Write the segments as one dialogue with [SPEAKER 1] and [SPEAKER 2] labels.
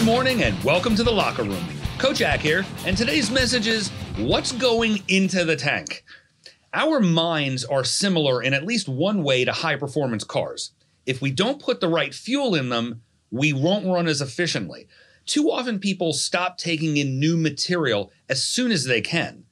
[SPEAKER 1] Good morning and welcome to the locker room. Coach Ack here, and today's message is what's going into the tank? Our minds are similar in at least one way to high performance cars. If we don't put the right fuel in them, we won't run as efficiently. Too often people stop taking in new material as soon as they can.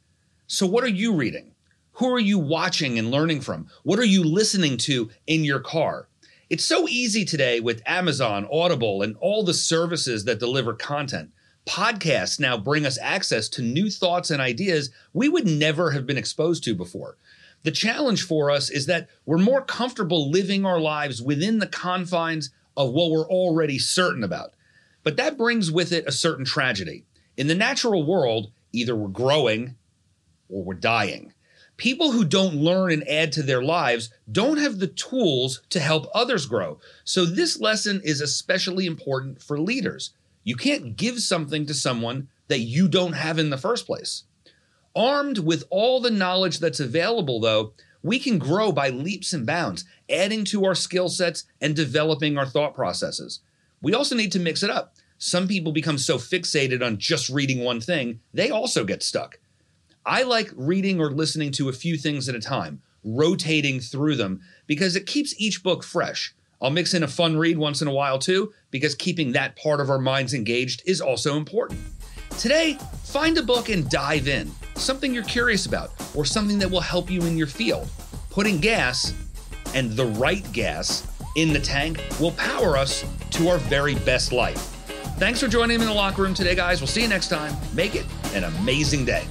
[SPEAKER 1] So, what are you reading? Who are you watching and learning from? What are you listening to in your car? It's so easy today with Amazon, Audible, and all the services that deliver content. Podcasts now bring us access to new thoughts and ideas we would never have been exposed to before. The challenge for us is that we're more comfortable living our lives within the confines of what we're already certain about. But that brings with it a certain tragedy. In the natural world, either we're growing or we're dying. People who don't learn and add to their lives don't have the tools to help others grow. So, this lesson is especially important for leaders. You can't give something to someone that you don't have in the first place. Armed with all the knowledge that's available, though, we can grow by leaps and bounds, adding to our skill sets and developing our thought processes. We also need to mix it up. Some people become so fixated on just reading one thing, they also get stuck. I like reading or listening to a few things at a time, rotating through them, because it keeps each book fresh. I'll mix in a fun read once in a while too, because keeping that part of our minds engaged is also important. Today, find a book and dive in, something you're curious about, or something that will help you in your field. Putting gas, and the right gas, in the tank will power us to our very best life. Thanks for joining me in the locker room today, guys. We'll see you next time. Make it an amazing day.